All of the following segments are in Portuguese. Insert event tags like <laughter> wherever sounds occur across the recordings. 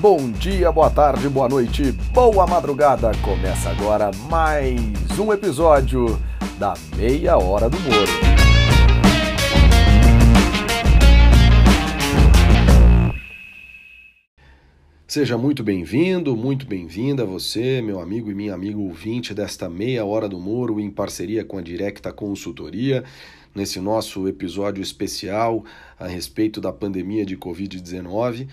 Bom dia, boa tarde, boa noite, boa madrugada. Começa agora mais um episódio da Meia Hora do Moro. Seja muito bem-vindo, muito bem-vinda você, meu amigo e minha amiga ouvinte desta Meia Hora do Moro, em parceria com a Directa Consultoria, nesse nosso episódio especial a respeito da pandemia de Covid-19.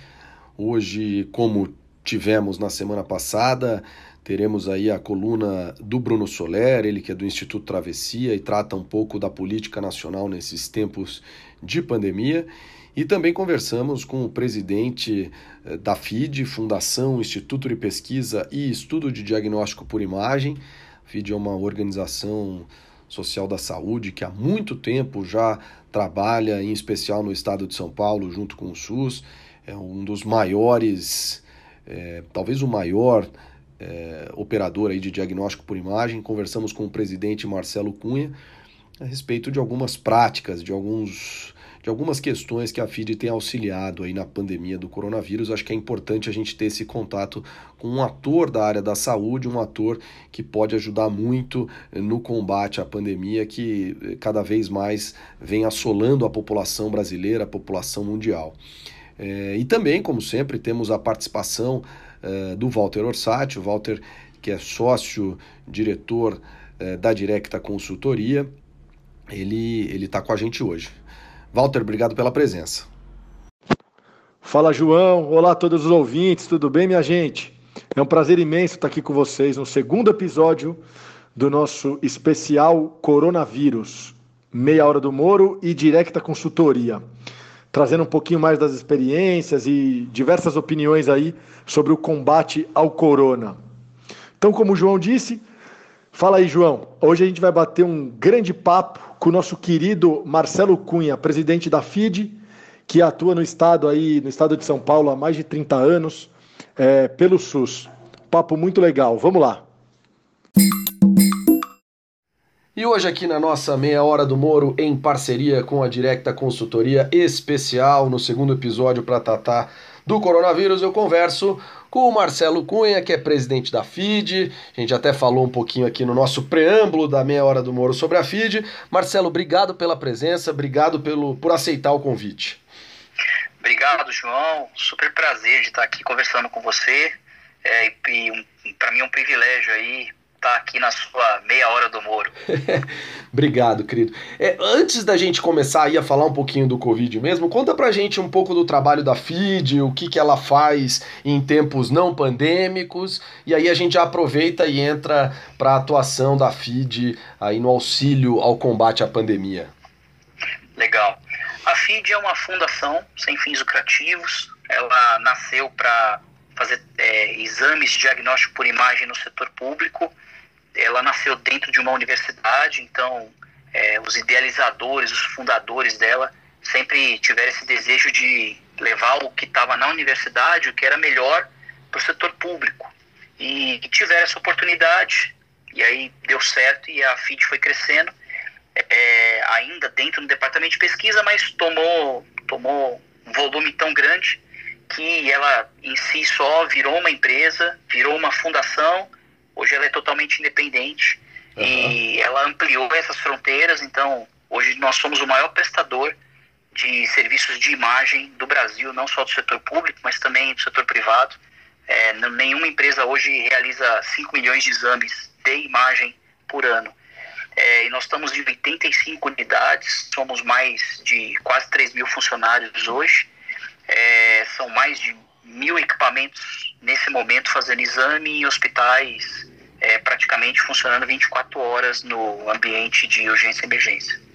Hoje, como tivemos na semana passada, teremos aí a coluna do Bruno Soler, ele que é do Instituto Travessia e trata um pouco da política nacional nesses tempos de pandemia. E também conversamos com o presidente eh, da FID, Fundação Instituto de Pesquisa e Estudo de Diagnóstico por Imagem. A FID é uma organização social da saúde que há muito tempo já trabalha, em especial no estado de São Paulo, junto com o SUS. É um dos maiores, é, talvez o maior é, operador aí de diagnóstico por imagem. Conversamos com o presidente Marcelo Cunha a respeito de algumas práticas, de alguns de algumas questões que a FID tem auxiliado aí na pandemia do coronavírus. Acho que é importante a gente ter esse contato com um ator da área da saúde, um ator que pode ajudar muito no combate à pandemia que eh, cada vez mais vem assolando a população brasileira, a população mundial. É, e também, como sempre, temos a participação é, do Walter Orsatti, o Walter que é sócio, diretor é, da Directa Consultoria, ele está com a gente hoje. Walter, obrigado pela presença. Fala, João. Olá a todos os ouvintes, tudo bem, minha gente? É um prazer imenso estar aqui com vocês no segundo episódio do nosso especial Coronavírus, Meia Hora do Moro e Directa Consultoria, trazendo um pouquinho mais das experiências e diversas opiniões aí sobre o combate ao corona. Então, como o João disse, fala aí, João. Hoje a gente vai bater um grande papo com o nosso querido Marcelo Cunha, presidente da FID, que atua no estado aí, no estado de São Paulo há mais de 30 anos, é, pelo SUS. Papo muito legal. Vamos lá. E hoje aqui na nossa meia hora do Moro, em parceria com a Directa Consultoria Especial, no segundo episódio para tratar do coronavírus, eu converso com o Marcelo Cunha, que é presidente da FID. A gente até falou um pouquinho aqui no nosso preâmbulo da meia hora do Moro sobre a FID. Marcelo, obrigado pela presença, obrigado pelo, por aceitar o convite. Obrigado, João. Super prazer de estar aqui conversando com você. É, e um, para mim é um privilégio aí estar tá aqui na sua meia hora do Moro. <laughs> Obrigado, querido. É, antes da gente começar aí a falar um pouquinho do Covid mesmo, conta pra gente um pouco do trabalho da FID, o que, que ela faz em tempos não pandêmicos, e aí a gente já aproveita e entra para a atuação da FID aí no auxílio ao combate à pandemia. Legal. A FID é uma fundação sem fins lucrativos, ela nasceu para fazer é, exames de diagnóstico por imagem no setor público ela nasceu dentro de uma universidade, então é, os idealizadores, os fundadores dela sempre tiveram esse desejo de levar o que estava na universidade, o que era melhor para o setor público. E, e tiveram essa oportunidade, e aí deu certo e a FIT foi crescendo, é, ainda dentro do departamento de pesquisa, mas tomou, tomou um volume tão grande que ela em si só virou uma empresa, virou uma fundação Hoje ela é totalmente independente uhum. e ela ampliou essas fronteiras. Então, hoje nós somos o maior prestador de serviços de imagem do Brasil, não só do setor público, mas também do setor privado. É, nenhuma empresa hoje realiza 5 milhões de exames de imagem por ano. É, e nós estamos em 85 unidades, somos mais de quase 3 mil funcionários hoje. É, são mais de mil equipamentos nesse momento fazendo exame em hospitais é, praticamente funcionando 24 horas no ambiente de urgência e emergência.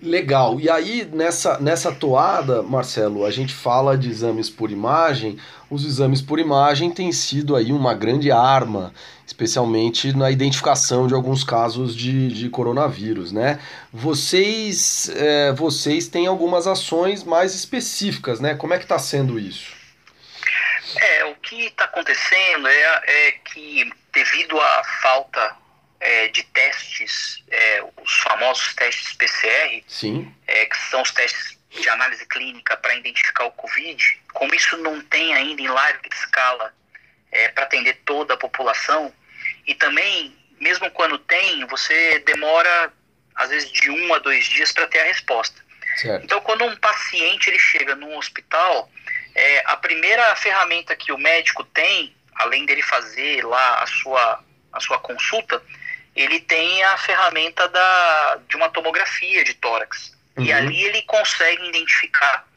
Legal. E aí, nessa, nessa toada, Marcelo, a gente fala de exames por imagem. Os exames por imagem têm sido aí uma grande arma, especialmente na identificação de alguns casos de, de coronavírus, né? Vocês, é, vocês têm algumas ações mais específicas, né? Como é que está sendo isso? É, que está acontecendo é, é, que devido à falta é, de testes, é, os famosos testes PCR, Sim. É, que são os testes de análise clínica para identificar o Covid, como isso não tem ainda em larga escala é, para atender toda a população, e também, mesmo quando tem, você demora às vezes de um a dois dias para ter a resposta. Certo. Então, quando um paciente ele chega num hospital, é, a primeira ferramenta que o médico tem, além dele fazer lá a sua, a sua consulta, ele tem a ferramenta da, de uma tomografia de tórax. Uhum. E ali ele consegue identificar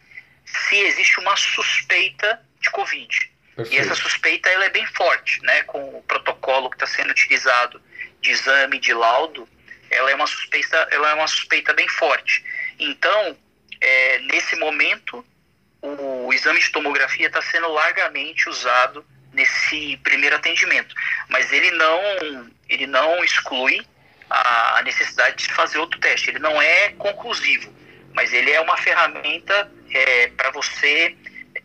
se existe uma suspeita de Covid. Perfeito. E essa suspeita ela é bem forte, né? Com o protocolo que está sendo utilizado de exame, de laudo, ela é uma suspeita, ela é uma suspeita bem forte. Então, é, nesse momento, o, exame de tomografia está sendo largamente usado nesse primeiro atendimento, mas ele não, ele não exclui a necessidade de fazer outro teste. Ele não é conclusivo, mas ele é uma ferramenta é, para você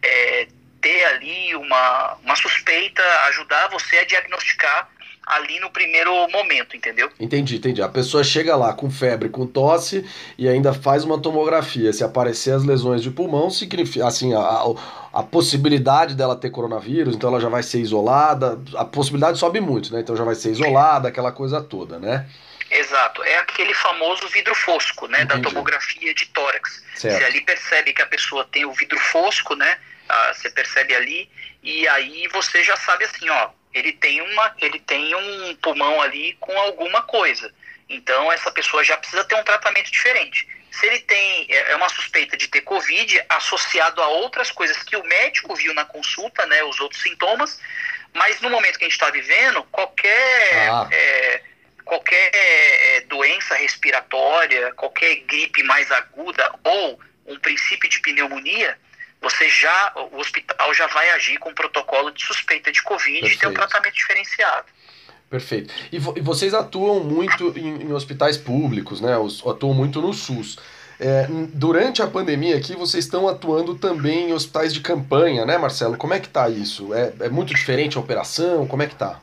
é, ter ali uma, uma suspeita, ajudar você a diagnosticar ali no primeiro momento, entendeu? Entendi, entendi. A pessoa chega lá com febre, com tosse e ainda faz uma tomografia. Se aparecer as lesões de pulmão, significa assim, a, a possibilidade dela ter coronavírus, então ela já vai ser isolada. A possibilidade sobe muito, né? Então já vai ser isolada, aquela coisa toda, né? Exato, é aquele famoso vidro fosco, né, Entendi. da tomografia de tórax. Certo. Você ali percebe que a pessoa tem o vidro fosco, né, ah, você percebe ali, e aí você já sabe assim, ó, ele tem, uma, ele tem um pulmão ali com alguma coisa. Então essa pessoa já precisa ter um tratamento diferente. Se ele tem é, é uma suspeita de ter Covid associado a outras coisas que o médico viu na consulta, né, os outros sintomas, mas no momento que a gente está vivendo, qualquer ah. é, qualquer é, doença respiratória, qualquer gripe mais aguda ou um princípio de pneumonia, você já, o hospital já vai agir com protocolo de suspeita de Covid Perfeito. e ter um tratamento diferenciado. Perfeito. E, vo e vocês atuam muito em, em, hospitais públicos, né? Os, atuam muito no SUS. É, durante a pandemia aqui, vocês estão atuando também em hospitais de campanha, né, Marcelo? Como é que tá isso? É, é muito diferente a operação? Como é que tá?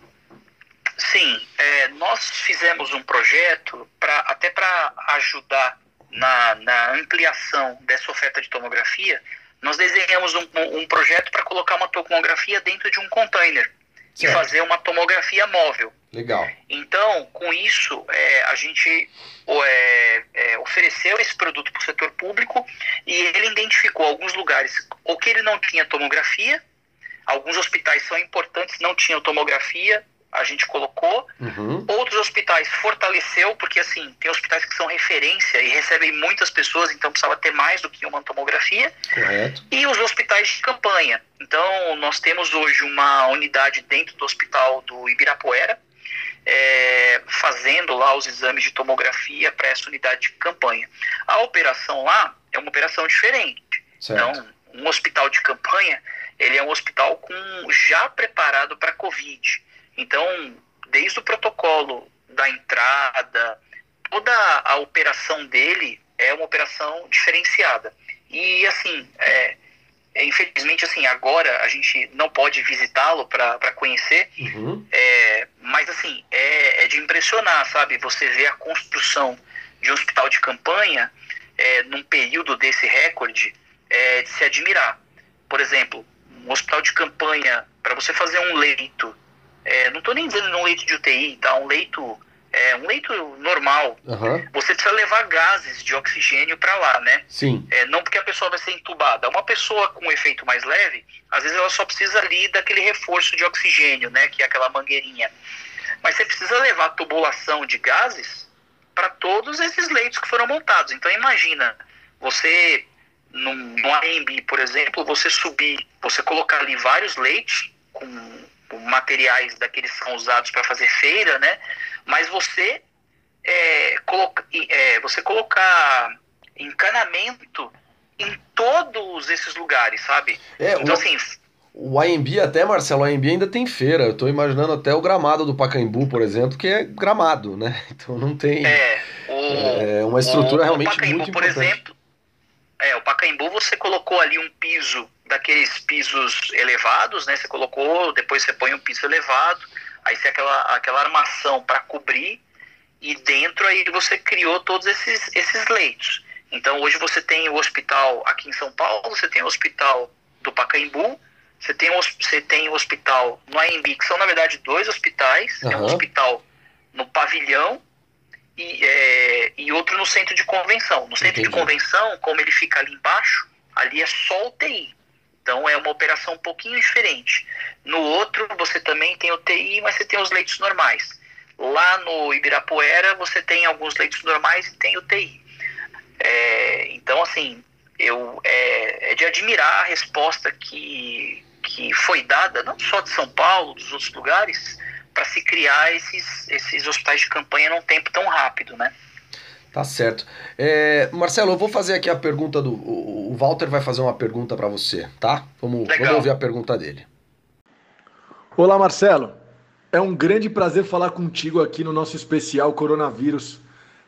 Sim, é, nós fizemos um projeto para até para ajudar na, na ampliação dessa oferta de tomografia nós desenhamos um, um projeto para colocar uma tomografia dentro de um container certo. e fazer uma tomografia móvel. Legal. Então, com isso, é, a gente é, é, ofereceu esse produto para o setor público e ele identificou alguns lugares ou que ele não tinha tomografia, alguns hospitais são importantes, não tinham tomografia, a gente colocou. Uhum. Outros hospitais fortaleceu, porque assim, tem hospitais que são referência e recebem muitas pessoas, então precisava ter mais do que uma tomografia. Correto. E os hospitais de campanha. Então, nós temos hoje uma unidade dentro do hospital do Ibirapuera, é, fazendo lá os exames de tomografia para essa unidade de campanha. A operação lá é uma operação diferente. Certo. Então, um hospital de campanha, ele é um hospital com já preparado para Covid. Então, desde o protocolo da entrada, toda a operação dele é uma operação diferenciada. E assim, é, é, infelizmente assim, agora a gente não pode visitá-lo para conhecer, uhum. é, mas assim, é, é, de impressionar, sabe? Você vê a construção de um hospital de campanha é, num período desse recorde, é de se admirar. Por exemplo, um hospital de campanha, para você fazer um leito é, não estou nem dizendo um leito de UTI, tá? Um leito, é, um leito normal. Uhum. Você precisa levar gases de oxigênio para lá, né? Sim. É, não porque a pessoa vai ser entubada. Uma pessoa com um efeito mais leve, às vezes ela só precisa ali daquele reforço de oxigênio, né? Que é aquela mangueirinha. Mas você precisa levar tubulação de gases para todos esses leitos que foram montados. Então imagina, você num, num AMB, por exemplo, você subir, você colocar ali vários leitos com materiais daqueles que são usados para fazer feira, né? Mas você é, coloca, é, você colocar encanamento em todos esses lugares, sabe? É, então, o, assim. O AMB até, Marcelo, o AMB ainda tem feira. Eu tô imaginando até o gramado do Pacaembu, por exemplo, que é gramado, né? <laughs> Então não tem. É, o, é uma estrutura o, realmente o Pacaembu, muito por importante. exemplo. É, o Pacaembu você colocou ali um piso daqueles pisos elevados, né? Você colocou, depois você põe um piso elevado, aí você aquela, aquela armação para cobrir e dentro aí você criou todos esses, esses leitos. Então hoje você tem o hospital aqui em São Paulo, você tem o hospital do Pacaembu, você tem o, você tem o hospital no AMB, que são na verdade dois hospitais, uhum. tem um hospital no pavilhão e, é, e outro no centro de convenção. No centro Entendi. de convenção, como ele fica ali embaixo, ali é só UTI. Então é uma operação um pouquinho diferente. No outro, você também tem UTI, mas você tem os leitos normais. Lá no Ibirapuera, você tem alguns leitos normais e tem UTI. É, então, assim, eu, é, é, de admirar a resposta que, que foi dada, não só de São Paulo, dos outros lugares, para se criar esses, esses hospitais de campanha num tempo tão rápido, né? Tá certo. É, Marcelo, eu vou fazer aqui a pergunta do. O Walter vai fazer uma pergunta para você, tá? Vamos, vamos ouvir a pergunta dele. Olá, Marcelo. É um grande prazer falar contigo aqui no nosso especial Coronavírus,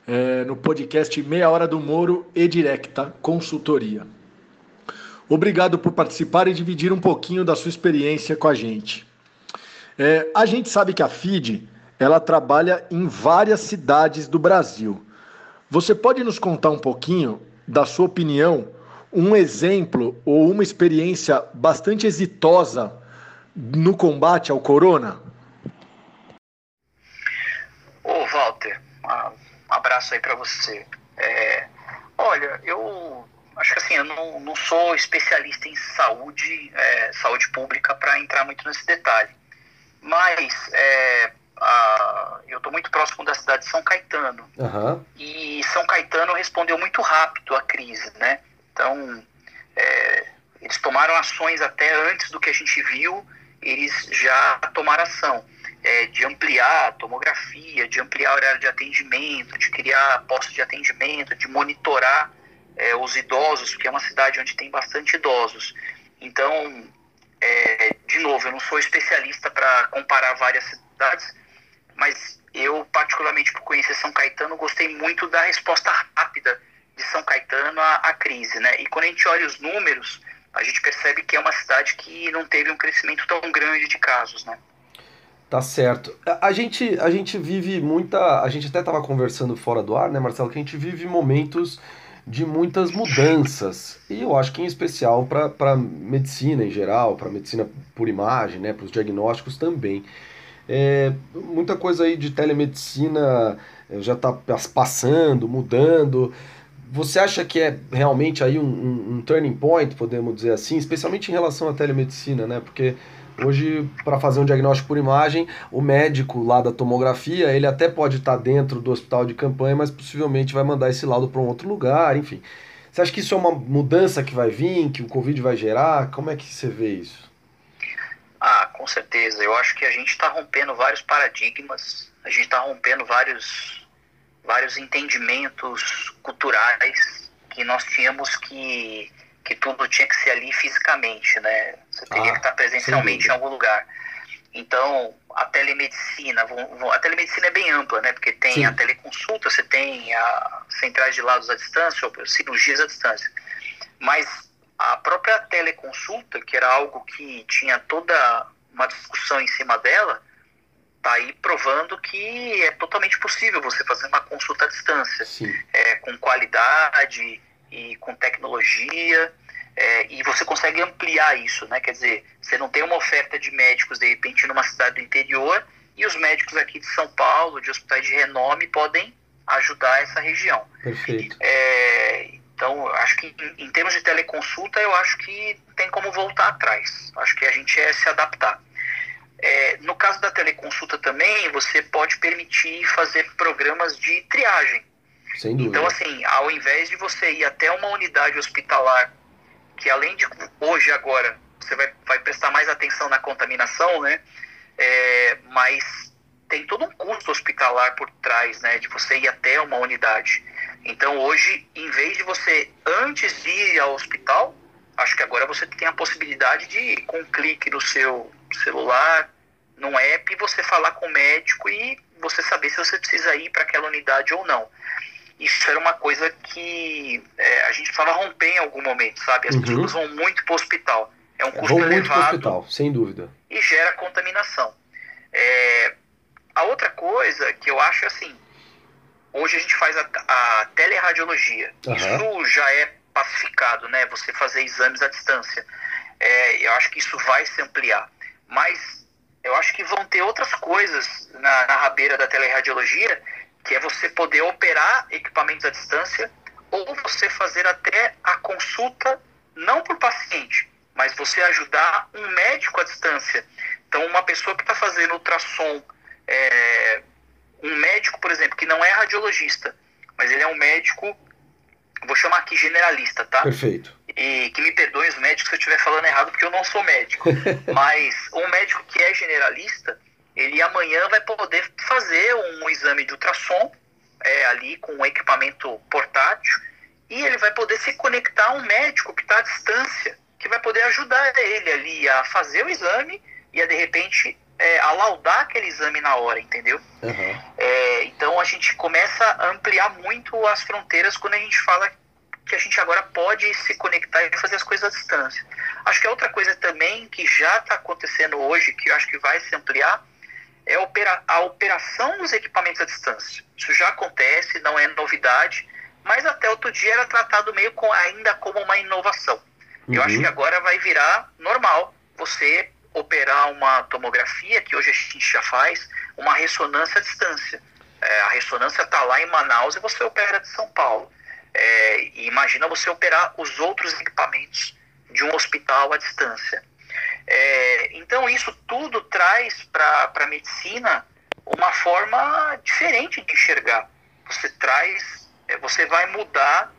é, no podcast Meia Hora do Moro e Directa Consultoria. Obrigado por participar e dividir um pouquinho da sua experiência com a gente. É, a gente sabe que a FID ela trabalha em várias cidades do Brasil. Você pode nos contar um pouquinho, da sua opinião, um exemplo ou uma experiência bastante exitosa no combate ao corona? Ô, Walter, um abraço aí para você. É, olha, eu acho que assim, eu não, não sou especialista em saúde, é, saúde pública para entrar muito nesse detalhe. Mas é, a, eu estou muito próximo da cidade de São Caetano. Uhum. E São Caetano respondeu muito rápido à crise, né? Então, é, eles tomaram ações até antes do que a gente viu, eles já tomaram ação. É, de ampliar a tomografia, de ampliar o horário de atendimento, de criar postos de atendimento, de monitorar é, os idosos, porque é uma cidade onde tem bastante idosos. Então, é, de novo, eu não sou especialista para comparar várias cidades, mas eu, particularmente por conhecer São Caetano, gostei muito da resposta rápida de São Caetano à, à crise, né? E quando a gente olha os números, a gente percebe que é uma cidade que não teve um crescimento tão grande de casos, né? Tá certo. A gente, a gente vive muita. A gente até estava conversando fora do ar, né, Marcelo? Que a gente vive momentos de muitas mudanças. E eu acho que em especial para medicina em geral, para medicina por imagem, né, para os diagnósticos também. É, muita coisa aí de telemedicina eh, já está passando, mudando. Você acha que é realmente aí um, um, um, turning point, podemos dizer assim, especialmente em relação à telemedicina, né? Porque hoje, para fazer um diagnóstico por imagem, o médico lá da tomografia, ele até pode estar tá dentro do hospital de campanha, mas possivelmente vai mandar esse laudo para um outro lugar, enfim. Você acha que isso é uma mudança que vai vir, que o Covid vai gerar? Como é que você vê isso? Ah, com certeza. Eu acho que a gente está rompendo vários paradigmas, a gente está rompendo vários, vários entendimentos culturais que nós tínhamos que, que tudo tinha que ser ali fisicamente, né? Você teria ah, que estar presencialmente em algum lugar. Então, a telemedicina, a telemedicina é bem ampla, né? Porque tem Sim. a teleconsulta, você tem a centrais de lados à distância, ou cirurgias à distância. Mas a própria teleconsulta, que era algo que tinha toda uma discussão em cima dela, está aí provando que é totalmente possível você fazer uma consulta à distância, é, com qualidade e com tecnologia, é, e você consegue ampliar isso, né? Quer dizer, você não tem uma oferta de médicos de repente numa cidade do interior e os médicos aqui de São Paulo, de hospitais de renome, podem ajudar essa região. Perfeito. É, então, acho que em, termos de teleconsulta, eu acho que tem como voltar atrás. Acho que a gente é se adaptar. É, no caso da teleconsulta também, você pode permitir fazer programas de triagem. Sem dúvida. Então, assim, ao invés de você ir até uma unidade hospitalar, que além de hoje, agora, você vai, vai prestar mais atenção na contaminação, né? É, mas tem todo um custo hospitalar por trás, né? De você ir até uma unidade. Então hoje, em vez de você antes de ir ao hospital, acho que agora você tem a possibilidade de, com um clique no seu celular, num app, você falar com o médico e você saber se você precisa ir para aquela unidade ou não. Isso era uma coisa que é, a gente precisava romper em algum momento, sabe? As uhum. pessoas vão muito para o hospital. É um custo vão elevado. Muito pro hospital, sem dúvida. E gera contaminação. É, a outra coisa que eu acho assim, hoje a gente faz a, a teleradiologia. Uhum. Isso já é pacificado, né? Você fazer exames à distância. É, eu acho que isso vai se ampliar. Mas eu acho que vão ter outras coisas na, na rabeira da teleradiologia, que é você poder operar equipamentos à distância ou você fazer até a consulta, não por paciente, mas você ajudar um médico à distância. Então, uma pessoa que está fazendo ultrassom, é, um médico, por exemplo, que não é radiologista, mas ele é um médico, vou chamar aqui generalista, tá? Perfeito. E que me perdoem os médicos se eu estiver falando errado, porque eu não sou médico. <laughs> mas um médico que é generalista, ele amanhã vai poder fazer um exame de ultrassom é, ali com um equipamento portátil e ele vai poder se conectar a um médico que está à distância, que vai poder ajudar ele ali a fazer o exame e a de repente é, a laudar aquele exame na hora, entendeu? Uhum. É, então a gente começa a ampliar muito as fronteiras quando a gente fala que a gente agora pode se conectar e fazer as coisas à distância. Acho que a outra coisa também que já está acontecendo hoje, que eu acho que vai se ampliar, é a operação dos equipamentos à distância. Isso já acontece, não é novidade, mas até outro dia era tratado meio com, ainda como uma inovação. Uhum. Eu acho uhum. que agora vai virar normal você operar uma tomografia, que hoje a gente já faz, uma ressonância à distância. É, a ressonância está lá em Manaus e você opera de São Paulo. É, e imagina você operar os outros equipamentos de um hospital à distância. É, então, isso tudo traz para a medicina uma forma diferente de enxergar. Você traz, é, você vai mudar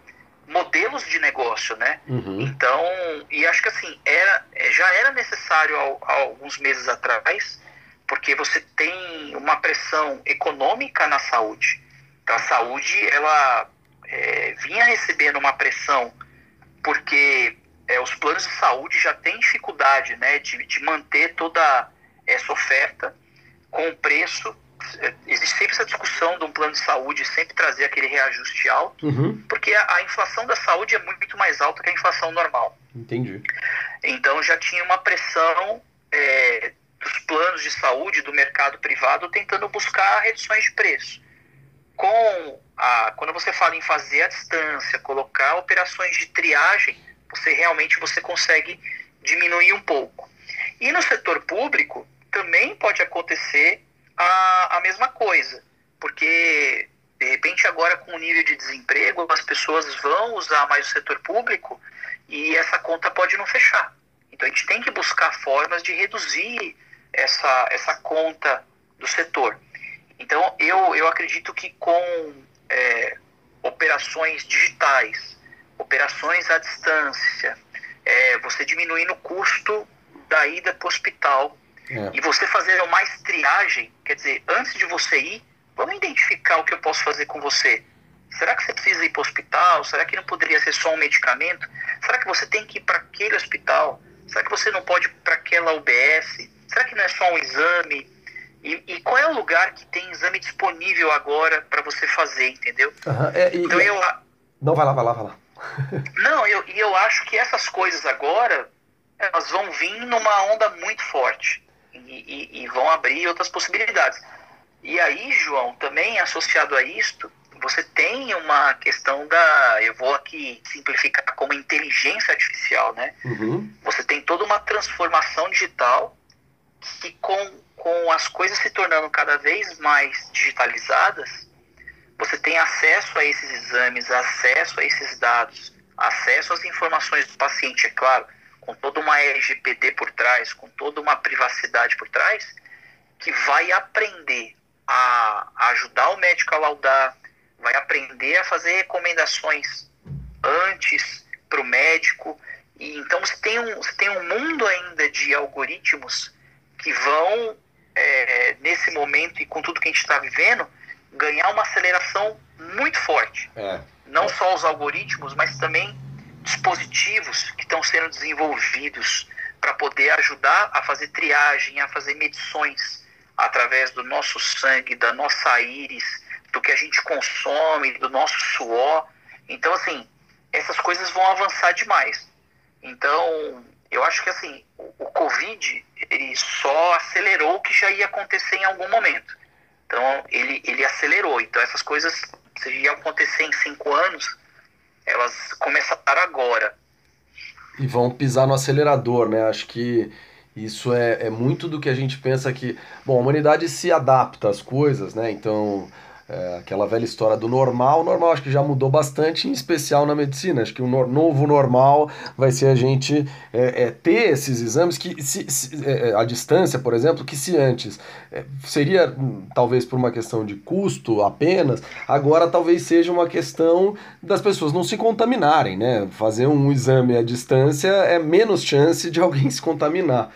modelos de negócio, né? Uhum. Então, e acho que assim, era, é, já era necessário há, alguns meses atrás, porque você tem uma pressão econômica na saúde. Então, a saúde, ela é, vinha recebendo uma pressão porque é, os planos de saúde já têm dificuldade né, de, de manter toda essa oferta com preço. É, existe sempre essa discussão de um plano de saúde sempre trazer aquele reajuste alto, uhum. porque a, a, inflação da saúde é muito mais alta que a inflação normal. Entendi. Então já tinha uma pressão é, dos planos de saúde do mercado privado tentando buscar reduções de preço. Com a, quando você fala em fazer a distância, colocar operações de triagem, você realmente você consegue diminuir um pouco. E no setor público também pode acontecer a, a mesma coisa, porque de repente agora com o nível de desemprego as pessoas vão usar mais o setor público e essa conta pode não fechar. Então a gente tem que buscar formas de reduzir essa, essa conta do setor. Então eu, eu acredito que com é, operações digitais, operações à distância, é, você diminuindo o custo da ida para o hospital é. e você fazer mais triagem, quer dizer, antes de você ir, vamos identificar o que eu posso fazer com você. Será que você precisa ir para o hospital? Será que não poderia ser só um medicamento? Será que você tem que ir para aquele hospital? Será que você não pode ir para aquela UBS? Será que não é só um exame? E, e, qual é o lugar que tem exame disponível agora para você fazer, entendeu? Uhum. É, e, então eu. Não, vai lá, vai lá, vai lá. <laughs> Não, eu, e eu acho que essas coisas agora elas vão vir numa onda muito forte e, e, e, vão abrir outras possibilidades. E aí, João, também associado a isto, você tem uma questão da, eu vou aqui simplificar como inteligência artificial, né? Uhum. Você tem toda uma transformação digital que com, com as coisas se tornando cada vez mais digitalizadas, você tem acesso a esses exames, acesso a esses dados, acesso às informações do paciente, é claro, com toda uma LGPD por trás, com toda uma privacidade por trás, que vai aprender a ajudar o médico a laudar, vai aprender a fazer recomendações antes para o médico. E, então você tem, um, você tem um mundo ainda de algoritmos que vão, é, nesse momento e com tudo que a gente está vivendo, ganhar uma aceleração muito forte. É. Não só os algoritmos, mas também dispositivos que estão sendo desenvolvidos para poder ajudar a fazer triagem, a fazer medições através do nosso sangue, da nossa íris, do que a gente consome, do nosso suor. Então, assim, essas coisas vão avançar demais. Então, eu acho que assim, o, o Covid ele só acelerou o que já ia acontecer em algum momento. Então ele, ele acelerou. Então essas coisas iam acontecer em cinco anos, elas começaram agora. E vão pisar no acelerador, né? Acho que isso é, é muito do que a gente pensa que. Bom, a humanidade se adapta às coisas, né? Então é, aquela velha história do normal, normal acho que já mudou bastante, em especial na medicina. Acho que o no novo normal vai ser a gente é, é, ter esses exames que, se, se é, é, a distância, por exemplo, que se antes é, seria hum, talvez por uma questão de custo apenas, agora talvez seja uma questão das pessoas não se contaminarem, né? Fazer um exame à distância é menos chance de <laughs> alguém se contaminar.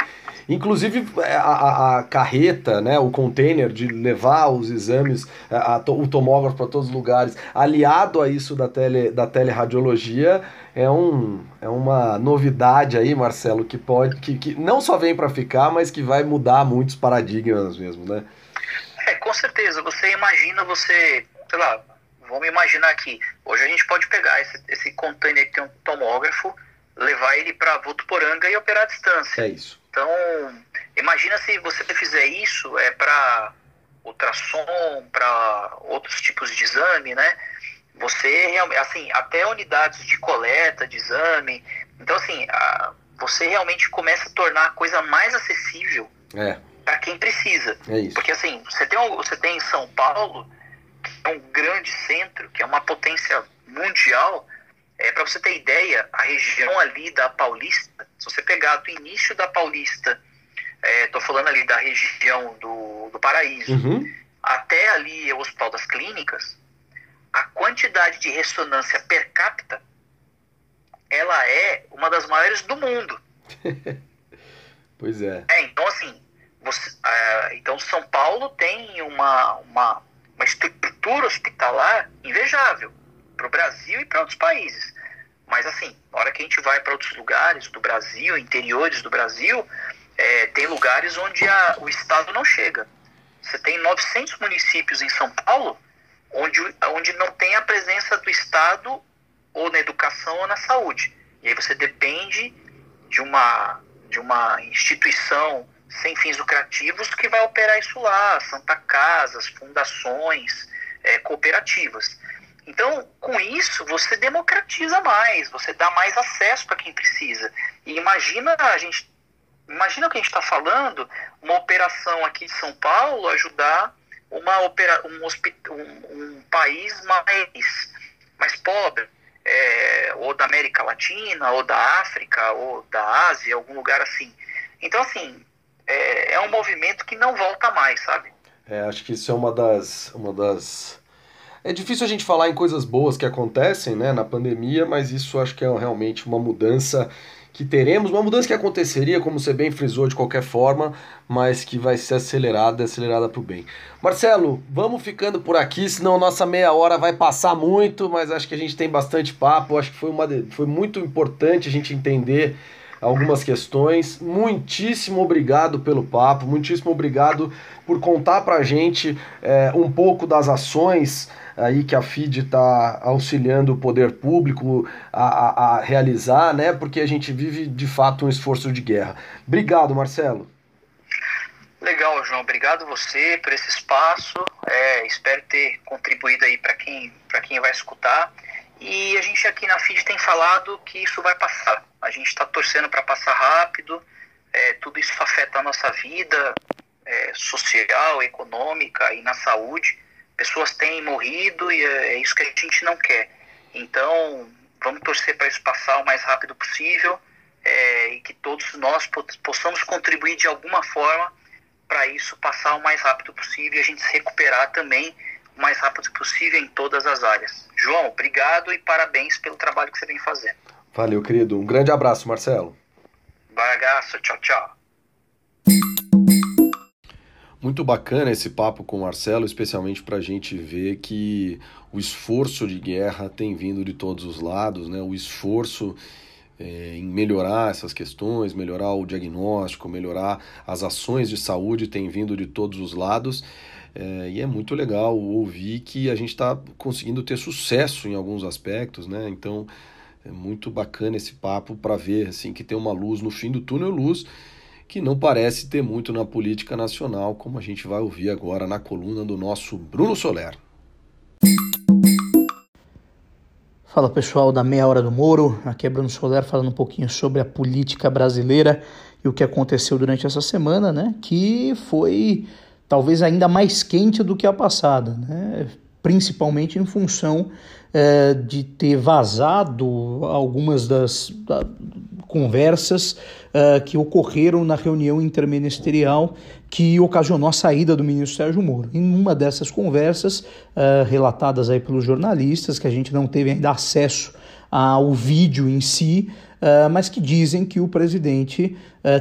Inclusive é, a, a, carreta, né, o container de levar os exames, é, a, a o tomógrafo para todos os lugares, aliado a isso da, tele, da teleradiologia, é, um, é uma novidade aí, Marcelo, que pode que, que não só vem para ficar, mas que vai mudar muitos paradigmas mesmo, né? É, com certeza. Você imagina você, sei lá, vamos imaginar aqui. Hoje a gente pode pegar esse, esse container que tem um tomógrafo, levar ele para Votuporanga e operar à distância. É isso. Então, imagina se você fizer isso é para ultrassom, para outros tipos de exame, né? Você realmente, assim, até unidades de coleta de exame. Então, assim, a, você realmente começa a tornar a coisa mais acessível é. para quem precisa. É. Porque, assim, você tem, você tem São Paulo, que é um grande centro, que é uma potência mundial, é, Para você ter ideia, a região ali da Paulista, se você pegar do início da Paulista, estou é, falando ali da região do, do Paraíso, uhum. até ali o Hospital das Clínicas, a quantidade de ressonância per capita, ela é uma das maiores do mundo. <laughs> pois é. é então, assim, você, uh, então São Paulo tem uma, uma, uma estrutura hospitalar invejável para o Brasil e para outros países. Mas assim, na hora que a gente vai para outros lugares do Brasil, interiores do Brasil, é, tem lugares onde a, o Estado não chega. Você tem 900 municípios em São Paulo onde, onde não tem a presença do Estado ou na educação ou na saúde. E aí você depende de uma, de uma instituição sem fins lucrativos que vai operar isso lá, Santa Casas, fundações, é, cooperativas. Então, com isso, você democratiza mais, você dá mais acesso para quem precisa. E imagina a gente, imagina o que a gente está falando, uma operação aqui de São Paulo ajudar uma opera, um, um, um país mais, mais pobre, é, ou da América Latina, ou da África, ou da Ásia, algum lugar assim. Então, assim, é, é um movimento que não volta mais, sabe? É, acho que isso é uma das, uma das é difícil a gente falar em coisas boas que acontecem né, na pandemia, mas isso acho que é realmente uma mudança que teremos, uma mudança que aconteceria, como você bem frisou, de qualquer forma, mas que vai ser acelerada, acelerada para o bem. Marcelo, vamos ficando por aqui, senão nossa meia hora vai passar muito, mas acho que a gente tem bastante papo, acho que foi, uma, foi muito importante a gente entender algumas questões. Muitíssimo obrigado pelo papo, muitíssimo obrigado por contar para a gente é, um pouco das ações aí que a FID está auxiliando o poder público a, a, a, realizar, né? Porque a gente vive de fato um esforço de guerra. Obrigado, Marcelo. Legal, João. Obrigado você por esse espaço. É, espero ter contribuído aí para quem, quem vai escutar. E a gente aqui na FID tem falado que isso vai passar. A gente está torcendo para passar rápido. É, tudo isso afeta a nossa vida é, social, econômica e na saúde pessoas têm morrido e é, é isso que a gente não quer. Então, vamos torcer para isso passar o mais rápido possível é, e que todos nós possamos contribuir de alguma forma para isso passar o mais rápido possível e a gente se recuperar também o mais rápido possível em todas as áreas. João, obrigado e parabéns pelo trabalho que você vem fazendo. Valeu, querido. Um grande abraço, Marcelo. Bagaço, tchau, tchau. Muito bacana esse papo com o Marcelo, especialmente para a gente ver que o esforço de guerra tem vindo de todos os lados, né? o esforço é, em melhorar essas questões, melhorar o diagnóstico, melhorar as ações de saúde tem vindo de todos os lados. É, e é muito legal ouvir que a gente está conseguindo ter sucesso em alguns aspectos, né? Então é muito bacana esse papo para ver assim que tem uma luz no fim do túnel, luz que não parece ter muito na política nacional, como a gente vai ouvir agora na coluna do nosso Bruno Soler. Fala pessoal da Meia Hora do Moro, aqui é Bruno Soler falando um pouquinho sobre a política brasileira e o que aconteceu durante essa semana, né? Que foi talvez ainda mais quente do que a passada, né? Principalmente em função é, de ter vazado algumas das da, conversas uh, que ocorreram na reunião interministerial que ocasionou a saída do ministro Sérgio Moro. Em uma dessas conversas, uh, relatadas aí pelos jornalistas, que a gente não teve ainda acesso ao vídeo em si, uh, mas que dizem que o presidente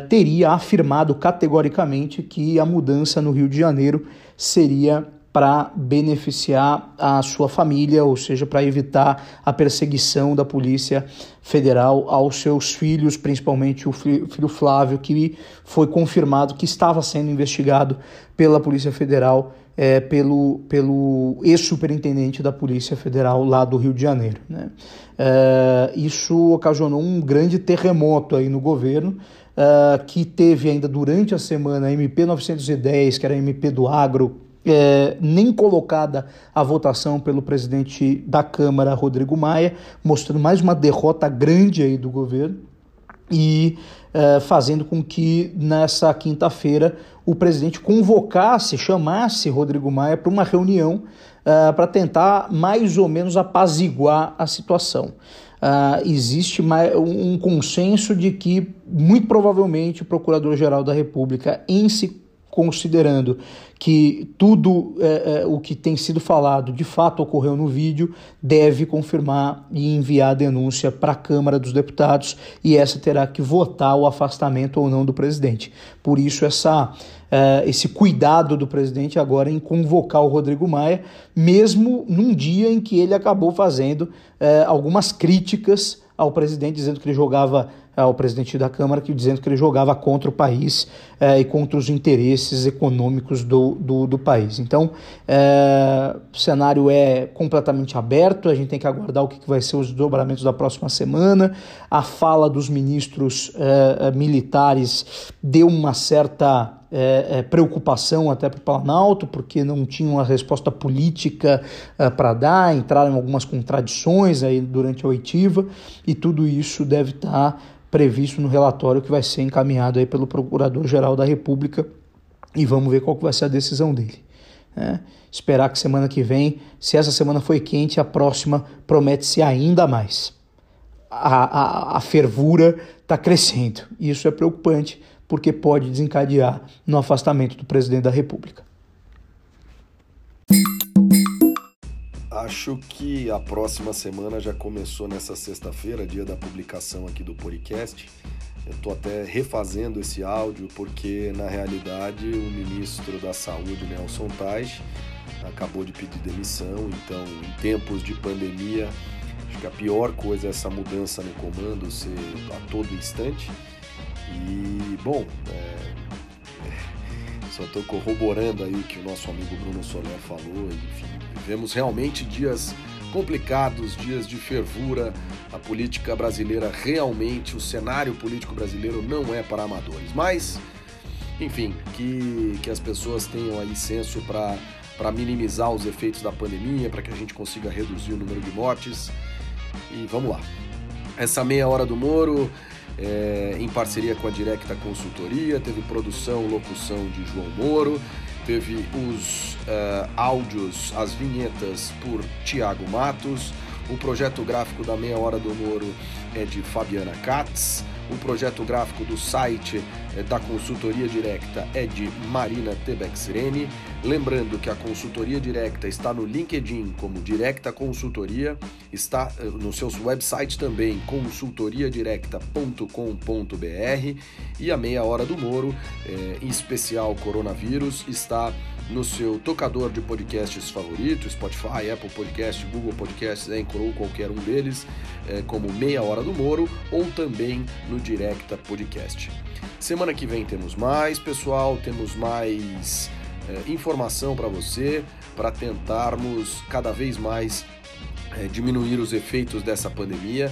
teria afirmado categoricamente que a mudança no Rio de Janeiro seria para beneficiar a sua família, ou seja, para evitar a perseguição da Polícia Federal aos seus filhos, principalmente o filho Flávio, que foi confirmado que estava sendo investigado pela Polícia Federal, é, pelo, pelo ex-superintendente da Polícia Federal lá do Rio de Janeiro. Né? É, isso ocasionou um grande terremoto aí no governo. Uh, que teve ainda durante a semana a MP 910, que era a MP do agro, é, nem colocada a votação pelo presidente da Câmara, Rodrigo Maia, mostrando mais uma derrota grande aí do governo e é, fazendo com que nessa quinta-feira o presidente convocasse, chamasse Rodrigo Maia para uma reunião é, para tentar mais ou menos apaziguar a situação. Uh, existe um consenso de que, muito provavelmente, o Procurador-Geral da República, em se considerando que tudo é, é, o que tem sido falado de fato ocorreu no vídeo, deve confirmar e enviar a denúncia para a Câmara dos Deputados e essa terá que votar o afastamento ou não do presidente. Por isso, essa, é, esse cuidado do presidente agora em convocar o Rodrigo Maia, mesmo num dia em que ele acabou fazendo é, algumas críticas ao presidente, dizendo que ele jogava ao presidente da Câmara, que, dizendo que ele jogava contra o país eh, e contra os interesses econômicos do, do, do país. Então, eh, o cenário é completamente aberto, a gente tem que aguardar o que, que vai ser os desdobramentos da próxima semana. A fala dos ministros eh, militares deu uma certa é, é, preocupação até para o Planalto, porque não tinham uma resposta política é, para dar, entraram em algumas contradições aí durante a oitiva, e tudo isso deve estar tá previsto no relatório que vai ser encaminhado aí pelo Procurador-Geral da República e vamos ver qual vai ser a decisão dele. Né? Esperar que semana que vem, se essa semana foi quente, a próxima promete ser ainda mais. A, a, a fervura está crescendo. E isso é preocupante, porque pode desencadear no afastamento do presidente da República. Acho que a próxima semana já começou nessa sexta-feira, dia da publicação aqui do podcast. Eu estou até refazendo esse áudio porque, na realidade, o ministro da Saúde, Nelson Taj, acabou de pedir demissão. Então, em tempos de pandemia, acho que a pior coisa é essa mudança no comando ser a todo instante. E, bom, é, só estou corroborando aí o que o nosso amigo Bruno Soler falou, enfim, Vivemos realmente dias complicados, dias de fervura. A política brasileira realmente, o cenário político brasileiro não é para amadores. Mas, enfim, que, que as pessoas tenham aí senso para minimizar os efeitos da pandemia, para que a gente consiga reduzir o número de mortes. E vamos lá. Essa meia hora do Moro, é, em parceria com a Directa Consultoria, teve produção, locução de João Moro teve os uh, áudios, as vinhetas por Tiago Matos, o projeto gráfico da Meia Hora do Moro é de Fabiana Katz, o projeto gráfico do site eh, da consultoria direta é de Marina Tebexreni. Lembrando que a consultoria direta está no LinkedIn como Directa Consultoria, está eh, no seu website também consultoriadirecta.com.br e a Meia Hora do Moro, em especial coronavírus, está no seu tocador de podcasts favorito, Spotify, Apple Podcast, Google Podcasts, Anchor ou qualquer um deles, é, como Meia Hora do Moro, ou também no Directa Podcast. Semana que vem temos mais, pessoal, temos mais é, informação para você, para tentarmos cada vez mais é, diminuir os efeitos dessa pandemia.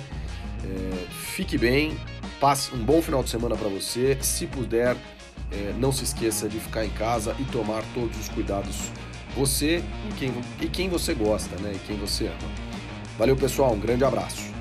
É, fique bem, passe um bom final de semana para você, se puder é, não se esqueça de ficar em casa e tomar todos os cuidados você e quem, e quem você gosta, né? E quem você ama. Valeu, pessoal, um grande abraço.